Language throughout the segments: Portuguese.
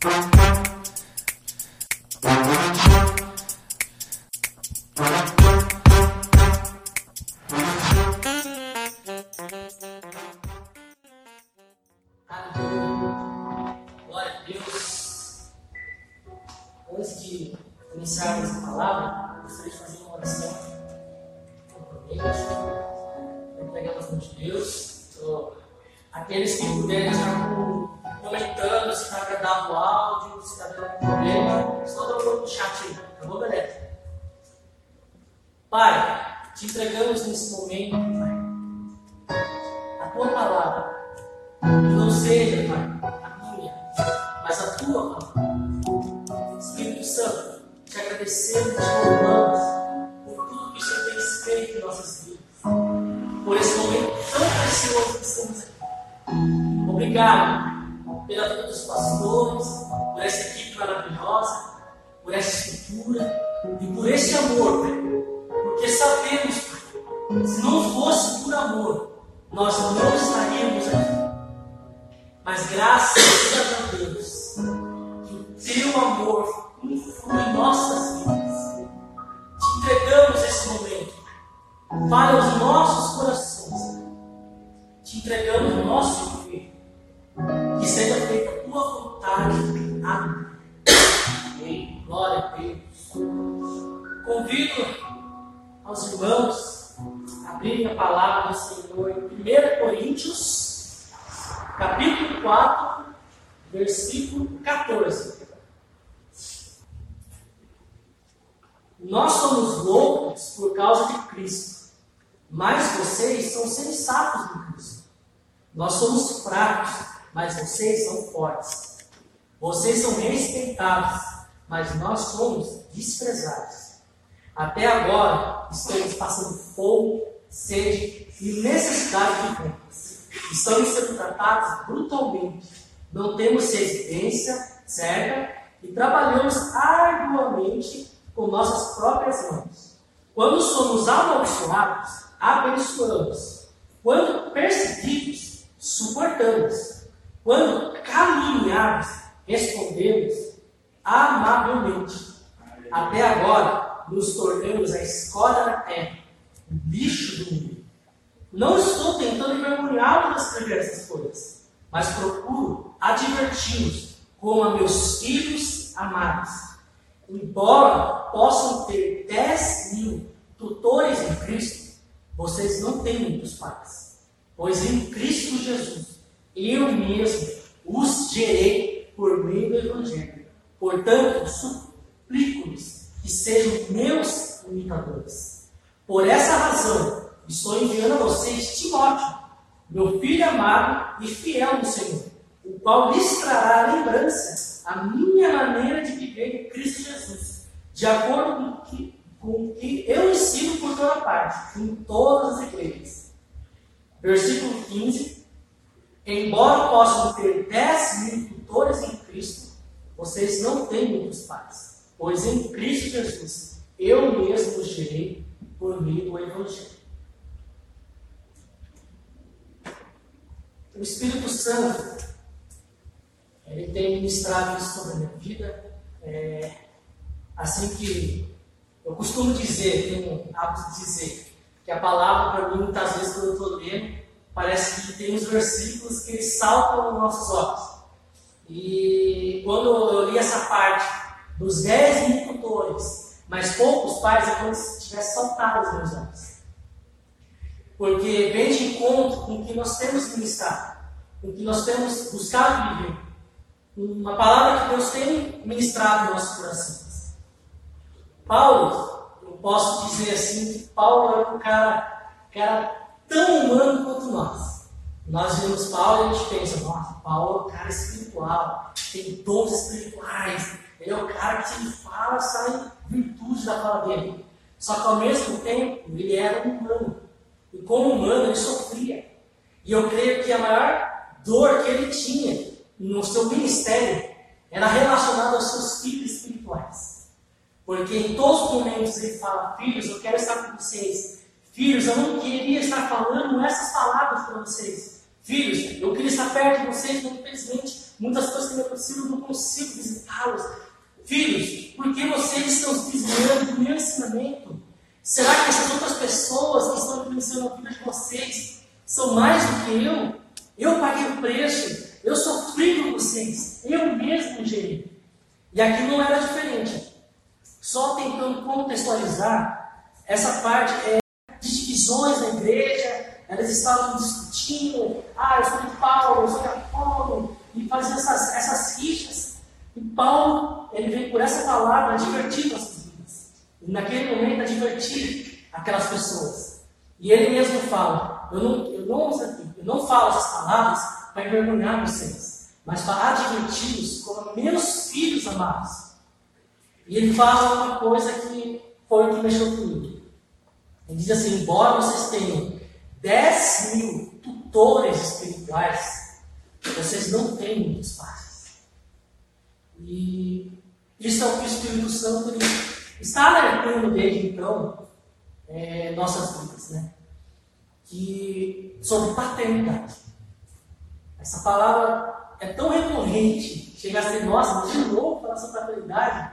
Bye. Palavra. Não seja, Pai, a minha, mas a tua palavra. Espírito Santo, te agradecemos, te louvamos por tudo que o Senhor tem feito em nossas vidas. Por esse momento tão precioso que estamos aqui. Obrigado pela vida dos pastores, por essa equipe maravilhosa, por essa estrutura e por esse amor, Pai. Porque sabemos, Pai, se não fosse por amor, nós não estaríamos aqui. Mas graças a Deus, que o teu amor influi em nossas vidas. Te entregamos esse momento para os nossos corações. Te entregamos o nosso versículo 14. Nós somos loucos por causa de Cristo, mas vocês são sensatos em Cristo. Nós somos fracos, mas vocês são fortes. Vocês são respeitados, mas nós somos desprezados. Até agora estamos passando fome, sede e necessidade de compras. Estamos sendo tratados brutalmente. Não temos residência certa e trabalhamos arduamente com nossas próprias mãos. Quando somos amaldiçoados, abençoamos. Quando perseguidos, suportamos. Quando caluniados, respondemos amavelmente. Até agora, nos tornamos a escola da terra, o lixo do mundo. Não estou tentando envergonhá-lo das essas coisas, mas procuro adverti-los como a meus filhos amados. Embora possam ter 10 mil tutores em Cristo, vocês não têm muitos pais. Pois em Cristo Jesus, eu mesmo os gerei por meio do Evangelho. Portanto, suplico-lhes que sejam meus imitadores. Por essa razão, estou enviando a vocês Timóteo, meu filho amado e fiel no Senhor, o qual lhes trará a lembrança a minha maneira de viver em Cristo Jesus, de acordo com o que, com o que eu ensino por toda parte, em todas as igrejas. Versículo 15. Embora possam ter 10 mil tutores em Cristo, vocês não têm muitos pais, pois em Cristo Jesus eu mesmo gerei por meio do Evangelho. O Espírito Santo, ele tem ministrado isso sobre a minha vida. É, assim que eu costumo dizer, tenho um hábito de dizer, que a palavra para mim, muitas vezes, quando eu estou lendo, parece que tem uns versículos que saltam nos nossos olhos. E quando eu li essa parte dos 10 mil tutores, mas poucos pais, é como se tivesse saltado os meus olhos. Porque vem de encontro com o que nós temos ministrado, com o que nós temos buscado viver. Uma palavra que Deus tem ministrado em nossos corações. Paulo, eu posso dizer assim, que Paulo era um cara, cara tão humano quanto nós. Nós vemos Paulo e a gente pensa, nossa, Paulo é um cara espiritual, tem dons espirituais, ele é o cara que se fala, sai virtude da fala dele. Só que ao mesmo tempo, ele era um humano. E como humano, ele sofria. E eu creio que a maior dor que ele tinha no seu ministério era relacionada aos seus filhos espirituais. Porque em todos os momentos ele fala, filhos, eu quero estar com vocês. Filhos, eu não queria estar falando essas palavras para vocês. Filhos, eu queria estar perto de vocês, mas infelizmente muitas coisas que me aconteceram, eu não consigo visitá-los. Filhos, por que vocês estão se desviando do meu ensinamento? Será que essas outras pessoas que estão influenciando a vida de vocês são mais do que eu? Eu paguei o preço, eu sofri por vocês, eu mesmo gerei. E aqui não era diferente. Só tentando contextualizar, essa parte é de divisões na igreja, elas estavam discutindo, ah, eu sou de Paulo, eu sou de Apolo, e fazendo essas, essas rixas. E Paulo, ele vem por essa palavra advertir nossas vidas. E naquele momento advertir aquelas pessoas. E ele mesmo fala, eu não, eu não, eu não falo essas palavras para envergonhar vocês, mas para adverti-los como meus filhos amados. E ele fala uma coisa que foi o que mexeu comigo. Ele diz assim: embora vocês tenham 10 mil tutores espirituais, vocês não têm muitos pais. E isso é o que o Espírito Santo está alertando desde então é, nossas vidas, né? Que sobre paternidade. Essa palavra é tão recorrente, chega a ser nossa, de novo falar sobre paternidade,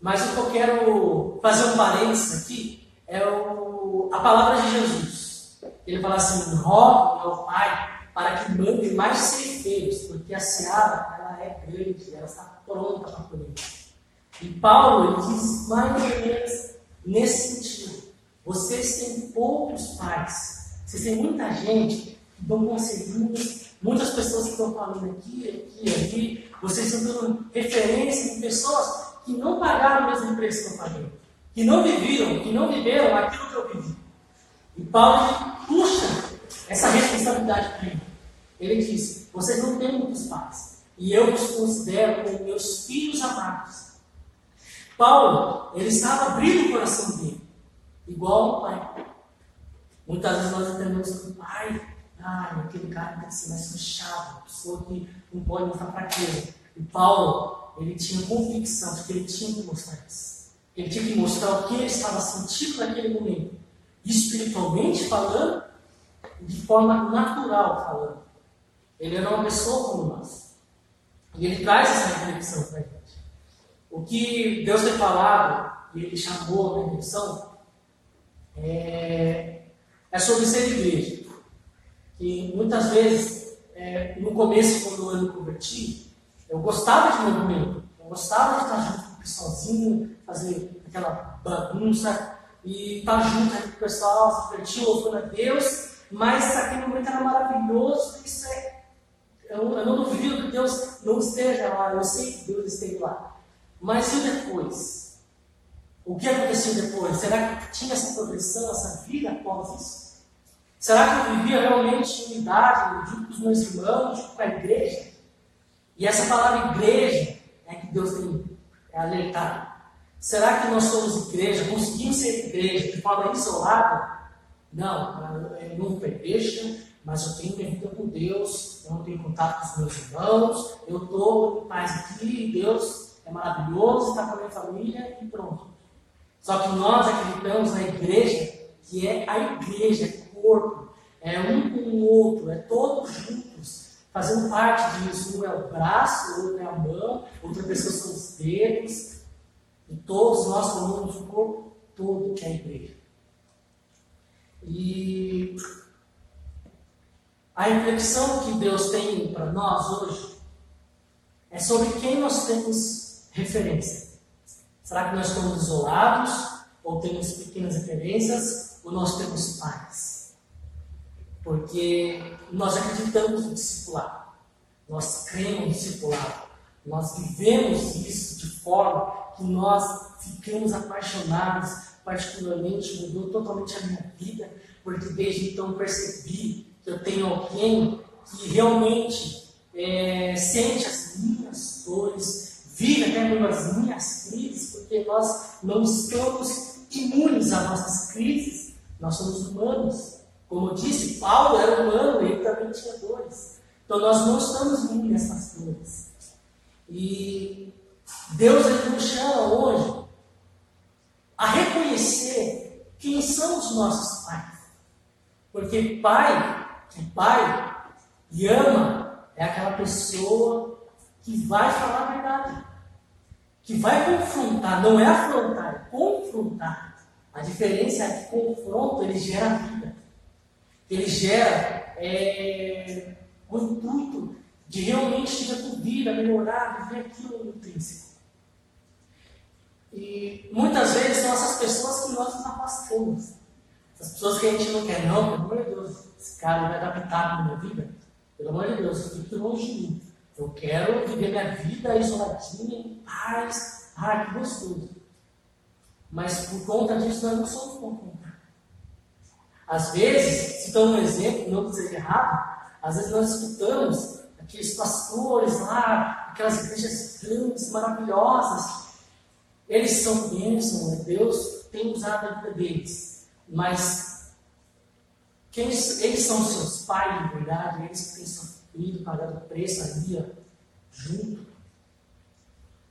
mas o que eu quero fazer um parênteses aqui é o, a palavra de Jesus. Ele fala assim: rogue ao Pai para que mande mais ceifeiros, porque a seara ela é grande, ela está pronta para colher. E Paulo ele diz mais ou menos nesse sentido: vocês têm poucos pais, vocês têm muita gente que dão conselhos, muitas pessoas que estão falando aqui, aqui, aqui, vocês estão dando referência de pessoas que não pagaram o mesmo preço que eu paguei, que não viviram, que não viveram aquilo que eu vivi. E Paulo puxa essa responsabilidade para ele. Ele diz: Vocês não têm muitos pais, e eu os considero como meus filhos amados. Paulo, ele estava abrindo o coração dele, igual ao pai. Muitas vezes nós entendemos que o pai, ah, aquele cara tem que ser mais fechado, pessoa que não pode mostrar para quê. E Paulo, ele tinha convicção de que ele tinha que mostrar isso. Ele tinha que mostrar o que ele estava sentindo naquele momento espiritualmente falando, de forma natural falando. Ele era uma pessoa como nós. E ele traz essa reflexão para a gente. O que Deus tem falado, e ele chamou a reflexão, é, é sobre ser igreja. Que muitas vezes, é, no começo, quando eu me converti, eu gostava de movimento. Eu gostava de estar junto com o pessoalzinho, fazer aquela bagunça, e estar junto com o pessoal, se divertir, louvando a Deus, mas aquele momento era maravilhoso, isso é. Eu, eu não duvido que Deus não esteja lá, eu sei que Deus esteve lá. Mas e depois? O que aconteceu depois? Será que tinha essa progressão, essa vida após isso? Será que eu vivia realmente em unidade, junto com os meus irmãos, junto com a igreja? E essa palavra igreja é que Deus tem é alertado. Será que nós somos igreja? Conseguimos ser igreja de forma isolada? Não, eu não fui igreja, mas eu tenho minha vida com Deus, eu não tenho contato com os meus irmãos, eu estou em paz aqui, Deus é maravilhoso, está com a minha família e pronto. Só que nós acreditamos na igreja, que é a igreja, corpo, é um com o outro, é todos juntos, fazendo parte disso. Um é o braço, outro é a mão, outra pessoa são os dedos, e todos nós formamos o corpo todo que é a igreja. E a reflexão que Deus tem para nós hoje é sobre quem nós temos referência. Será que nós estamos isolados? Ou temos pequenas referências? Ou nós temos pais? Porque nós acreditamos no discipulado. Nós cremos no discipulado. Nós vivemos isso de forma que nós ficamos apaixonados, particularmente mudou totalmente a minha vida, porque desde então percebi que eu tenho alguém que realmente é, sente as minhas dores, vive até mesmo as minhas crises, porque nós não estamos imunes às nossas crises, nós somos humanos. Como eu disse, Paulo era humano, ele também tinha dores. Então nós não estamos imunes a essas dores. E Deus ele nos chama hoje a reconhecer quem são os nossos pais. Porque pai, que pai e ama, é aquela pessoa que vai falar a verdade, que vai confrontar, não é afrontar, é confrontar. A diferença é que confronto ele gera vida, ele gera é, o intuito de realmente ter a tua vida, melhorar, viver aquilo princípio. E muitas vezes são essas pessoas que nós nos afastamos. Essas pessoas que a gente não quer, não, pelo amor de Deus, esse cara vai dar pitaco na minha vida. Pelo amor de Deus, fique longe de mim. Eu quero viver minha vida isoladinha, em paz. Ah, que gostoso. Mas por conta disso nós não somos confrontados. Às vezes, citando um exemplo, não dizer errado, às vezes nós escutamos aqueles pastores lá, aquelas igrejas grandes, maravilhosas. Eles são bênçãos, né? Deus tem usado a vida deles. Mas quem, eles são seus pais, de verdade, eles que têm sofrido, pagado preço ali, junto.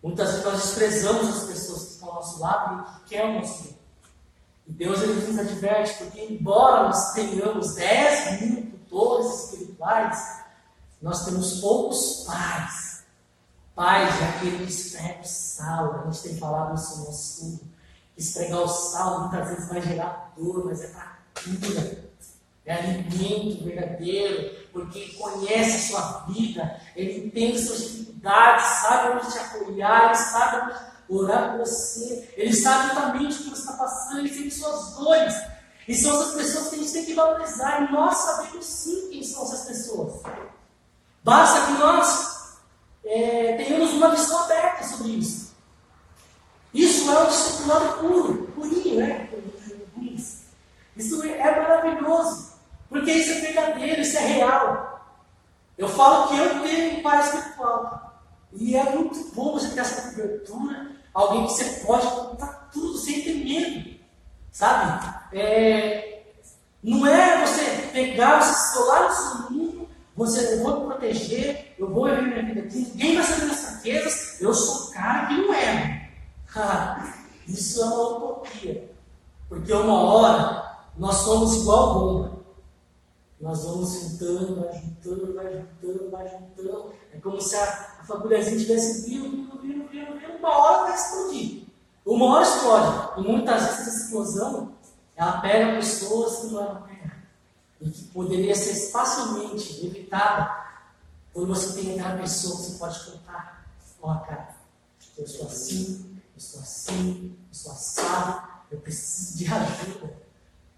Muitas vezes nós desprezamos as pessoas que estão ao nosso lado e que querem o nosso. E Deus ele nos adverte, porque embora nós tenhamos 10 mil tutores espirituais, nós temos poucos pais. Pais é aquele que esfrega o sal. A gente tem falado isso no nosso estudo. Esfregar o sal muitas vezes vai gerar dor, mas é para cura. É alimento verdadeiro, porque ele conhece a sua vida, ele entende suas dificuldades, sabe onde te apoiar, ele sabe orar por você, ele sabe exatamente o que suas dores. E são essas pessoas que a gente tem que valorizar, e nós sabemos sim quem são essas pessoas. Basta que nós é, tenhamos uma visão aberta sobre isso. Isso é um discipulado puro, purinho, né? Isso é maravilhoso, porque isso é verdadeiro, isso é real. Eu falo que eu tenho um pai espiritual. E é muito bom você ter essa cobertura, alguém que você pode contar tudo sem ter medo. Sabe? É, não é você pegar, você se colar no seu mundo você, eu vou proteger, eu vou viver minha vida aqui, ninguém vai saber das fraquezas, eu sou o cara que não erra. Isso é uma utopia. Porque uma hora nós somos igual bomba. Nós vamos juntando, vai juntando, vai juntando, vai juntando. É como se a, a fagulhazinha estivesse vindo, vindo, vindo, vindo, vindo, uma hora vai explodir. Uma hora explode. E muitas vezes essa explosão, ela pega pessoas que não eram e que poderia ser facilmente evitada quando você tem aquela pessoa que você pode contar. Ó, cara, eu sou assim, eu sou assim, eu sou assado, eu preciso de ajuda.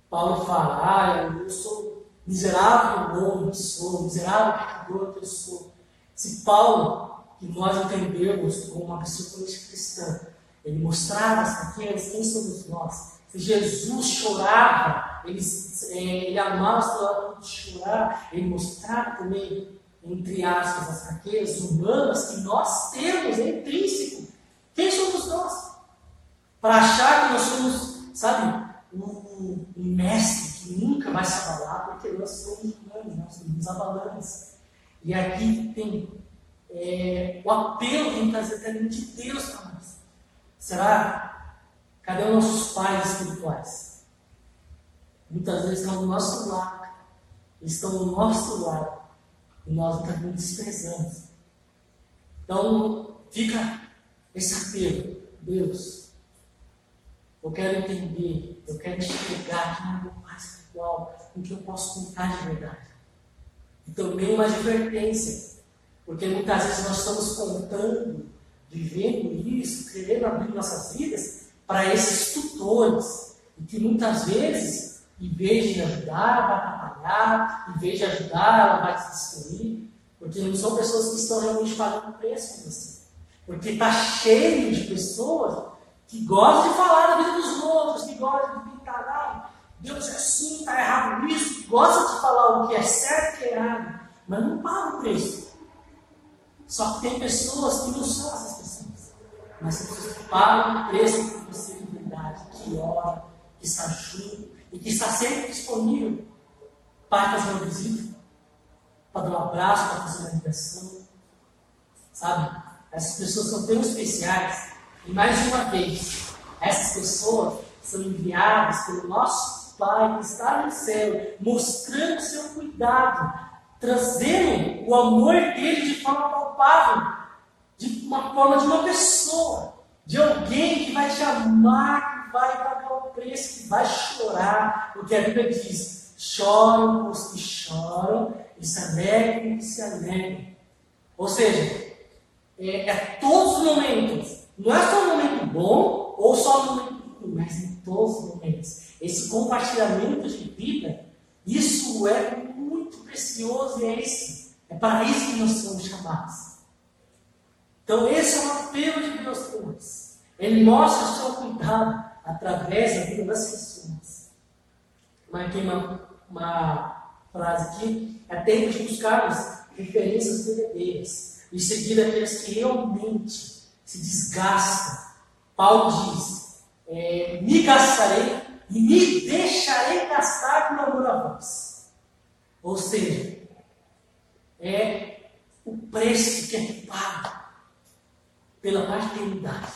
Paulo fala, ah, eu sou miserável homem que sou, miserável pecador que eu sou. Se Paulo, que nós entendemos como uma pessoa cristã, ele mostrava as fraquezas, quem somos nós? Se Jesus chorava, ele, é, ele amava de chorar, ele mostrava também, entre aspas, as fraquezas humanas que nós temos, é intrínseco. Quem somos nós? Para achar que nós somos, sabe, um, um, mestre que nunca vai se abalar, porque nós somos humanos, nós nos abalamos. E aqui tem é, o apelo que vezes de Deus para nós. Será Cadê os nossos pais espirituais? Muitas vezes estão do nosso lado, estão do nosso lado, e nós vezes desprezamos. Então, fica esse apelo, Deus, eu quero entender, eu quero enxergar que não é meu pai espiritual, com que eu posso contar de verdade. E também uma advertência, porque muitas vezes nós estamos contando, vivendo isso, querendo abrir nossas vidas, para esses tutores, e que muitas vezes, em vez de ajudar, vai atrapalhar, em vez de ajudar, ela vai se destruir, porque não são pessoas que estão realmente pagando preço com você. Porque está cheio de pessoas que gostam de falar da vida dos outros, que gostam de pintar, ah, Deus é assim, está errado nisso, gosta de falar o que é certo e é errado, mas não paga o preço. Só que tem pessoas que não são essas pessoas, mas que pagam o preço você de verdade, que ora, que está junto e que está sempre disponível para fazer uma visita, para dar um abraço, para fazer uma ligação. Sabe? Essas pessoas são tão especiais. E mais uma vez, essas pessoas são enviadas pelo nosso Pai que está no céu, mostrando seu cuidado, trazendo o amor dele de forma palpável de uma forma de uma pessoa, de alguém que vai te amar, que vai pagar o preço, que vai chorar, porque a Bíblia diz: choram os que choram e se alegrem que se alegrem. Ou seja, é, é todos os momentos, não é só um momento bom ou só um momento ruim, mas em todos os momentos. Esse compartilhamento de vida, isso é muito precioso e é esse. É para isso que nós somos chamados. Então, esse é o apelo de Deus para nós. Ele mostra o seu cuidado através da vida das pessoas. Marquei uma, uma frase aqui: é tempo de buscarmos referências verdadeiras e seguir aqueles que realmente se desgastam. Paulo diz: é, me gastarei e me deixarei gastar por amor a vós. Ou seja, é o preço que é pago pela paternidade.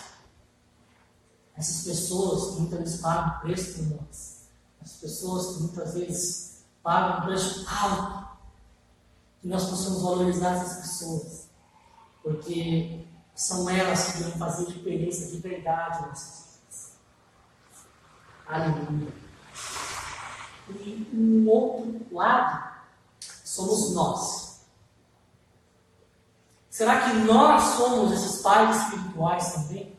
Essas pessoas que muitas vezes pagam preço por nós, as pessoas que muitas vezes pagam um preço alto, que nós possamos valorizar essas pessoas, porque são elas que vão fazer diferença de verdade nessas vidas. Aleluia. E um outro lado somos nós. Será que nós somos esses pais espirituais também?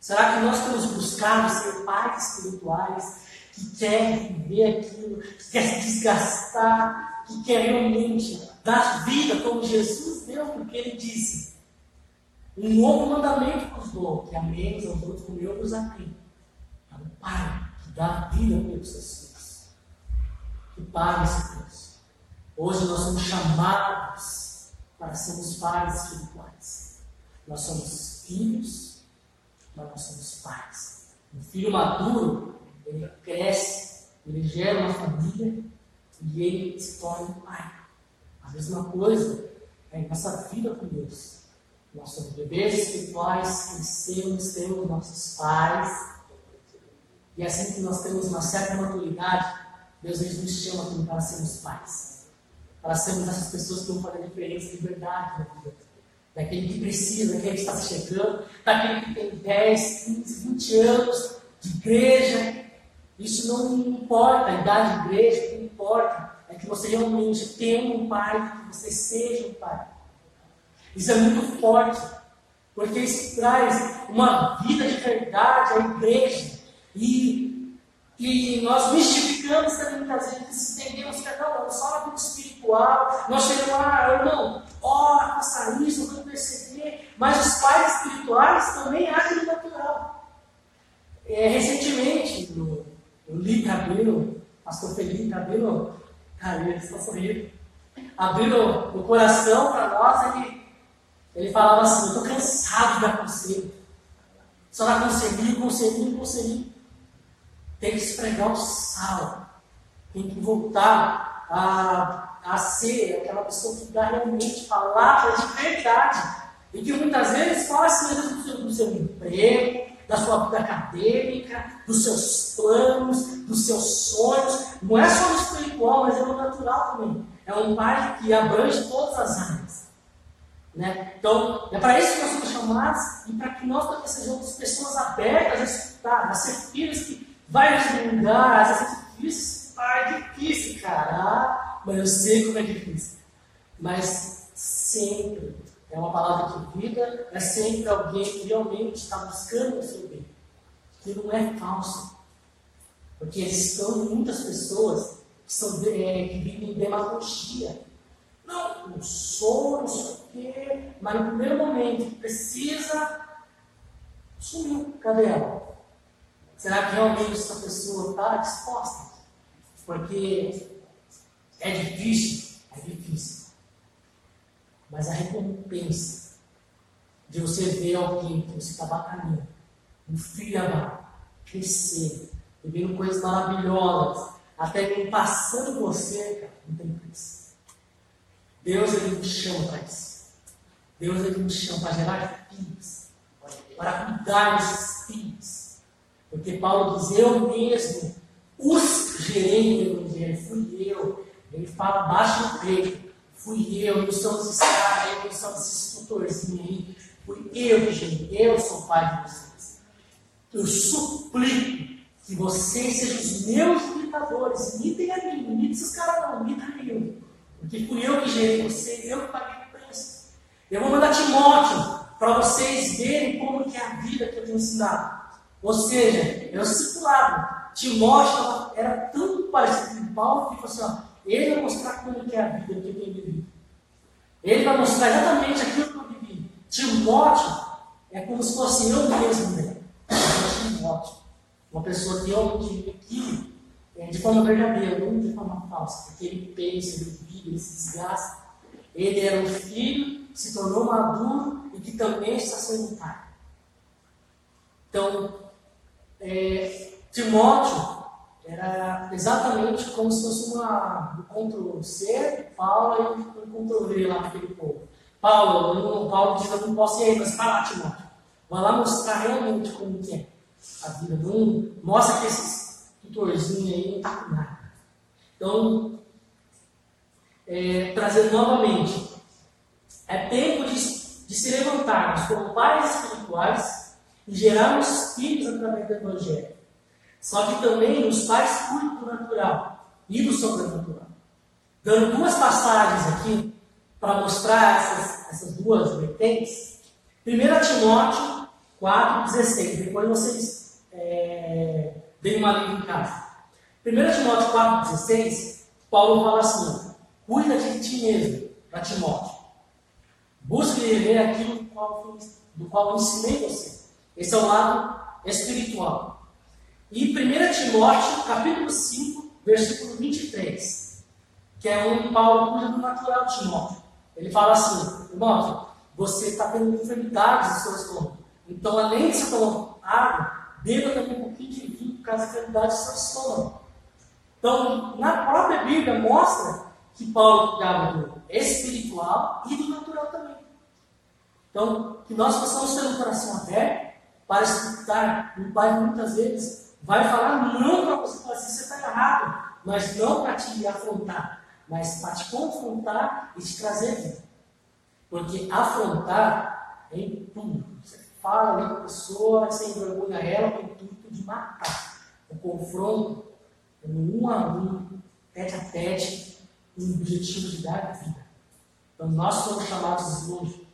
Será que nós temos buscado ser pais espirituais que querem viver aquilo, que querem desgastar, que querem realmente dar vida como Jesus deu, porque Ele disse: Um novo mandamento vos dou, que amemos aos outros como eu vos amei. É um pai que dá vida pelos seus filhos, que paga esse preço. Hoje nós somos chamados para sermos pais espirituais. Nós somos filhos, mas nós somos pais. Um filho maduro, ele cresce, ele gera uma família e ele se torna um pai. A mesma coisa é em nossa vida com Deus. Nós somos bebês espirituais, crescemos, temos nossos pais. E assim que nós temos uma certa maturidade, Deus nos chama para sermos pais para sermos essas pessoas que vão fazer a diferença de verdade na vida. Daquele que precisa, daquele que está chegando, daquele que tem 10, 15, 20 anos de igreja. Isso não importa, a idade de igreja, o que importa é que você realmente tenha um pai, que você seja um pai. Isso é muito forte, porque isso traz uma vida de verdade à igreja. E e nós mistificamos também muitas vezes, entendemos que é não, só na vida espiritual, nós chegamos lá, irmão, ora, faça isso, vamos perceber, mas os pais espirituais também agem no natural. É, recentemente, eu, eu li Cabelo, pastor Felipe Cabelo, cara, ele está sorrindo, abriu o coração para nós, ele, ele falava assim, estou cansado de conselho, só dar conselho, conselho, conselho tem que esfregar o sal, tem que voltar a, a ser aquela pessoa que dá realmente palavras de verdade. E que muitas vezes fala assim do seu, do seu emprego, da sua vida acadêmica, dos seus planos, dos seus sonhos. Não é só no espiritual, mas é no natural também. É um pai que abrange todas as áreas. Né? Então, é para isso que nós somos chamados e para que nós também sejamos pessoas abertas a escutar, a ser filhos que Vai às vezes é difícil. É difícil, cara. Mas eu sei como é difícil. Mas sempre é uma palavra de vida, é sempre alguém que realmente está buscando o seu bem. Que não é falso. Porque estão muitas pessoas que, são, é, que vivem em demagogia. Não, não sou, não sei o quê, mas no primeiro momento precisa, sumiu. Cadê ela? Será que realmente essa pessoa está disposta? Porque é difícil, é difícil. Mas a recompensa de você ver alguém que você está batalhando, um filho amado, crescer, vivendo coisas maravilhosas, até mesmo passando você, cara, não tem preço. Deus ele me chama para isso. Deus ele me chama para gerar filhos, para cuidar desses filhos porque Paulo diz: Eu mesmo os gerei no Evangelho, fui eu. Ele fala baixo no peito: fui eu, não somos esse cara, eu não somos esse tutorzinho aí, fui eu, gente, eu sou o pai de vocês. Eu suplico que vocês sejam os meus imitadores, imitem a mim, imitem esses caras não, imitem eu. Porque fui eu que gerei vocês, eu que paguei o preço. Eu vou mandar Timóteo para vocês verem como que é a vida que eu tenho ensinado. Ou seja, é o discipulado. Timóteo era tão parecido com Paulo que falou assim, ó, ele vai mostrar como que é a vida que eu tenho vivido. Ele vai mostrar exatamente aquilo que eu vivi. Timóteo é como se fosse eu mesmo, né? Timóteo. Uma pessoa que realmente vive aquilo é, de forma verdadeira, não de forma falsa. Porque ele pensa, ele vive, ele se desgasta. Ele era um filho, se tornou maduro e que também está sendo. Então, é, Timóteo era exatamente como se fosse uma, um Ctrl C, Paulo e um Ctrl V lá naquele povo. Paulo, não, Paulo diz, eu não posso ir aí, mas vai lá, Timóteo. Vai lá mostrar realmente como que é a vida. Não, mostra que esses tutorzinhos aí não está com nada. Então, é, trazendo novamente, é tempo de, de se levantarmos como pais espirituais e gerarmos filhos através do Evangelho. Só que também os pais cuidam do natural e do sobrenatural. Dando duas passagens aqui para mostrar essas, essas duas vertentes. 1 Timóteo 4,16. Depois vocês é, deem uma lida em casa. 1 Timóteo 4,16, Paulo fala assim: cuida de ti mesmo, para Timóteo. Busque viver aquilo do qual, do qual eu ensinei você. Esse é o lado espiritual. E 1 Timóteo, capítulo 5, versículo 23, que é onde Paulo cuida do natural de Timóteo. Ele fala assim, irmão, você está tendo enfermidades no seu estômago. Então, além de você tomar água, beba também um pouquinho de vinho por causa da enfermidade do seu estômago. Então, na própria Bíblia mostra que Paulo cuidava do espiritual e do natural também. Então, que nós possamos ter um coração aberto para escutar o Pai muitas vezes vai falar não para você fazer, você está errado, mas não para te afrontar, mas para te confrontar e te trazer vida. Porque afrontar é em tudo. Você fala ali com a pessoa, você envergonha ela com o intuito de matar. O confronto é no um a um, tete a tete, com o objetivo de dar vida. Então nós somos chamados hoje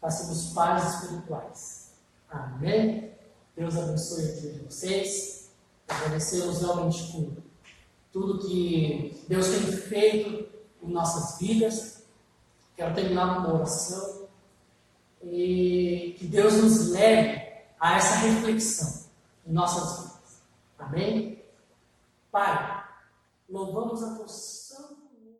para sermos pais espirituais. Amém? Deus abençoe a vida de vocês. Agradecemos realmente por tudo que Deus tem feito em nossas vidas. Quero terminar com uma oração. E que Deus nos leve a essa reflexão em nossas vidas. Amém? Pai, louvamos a tua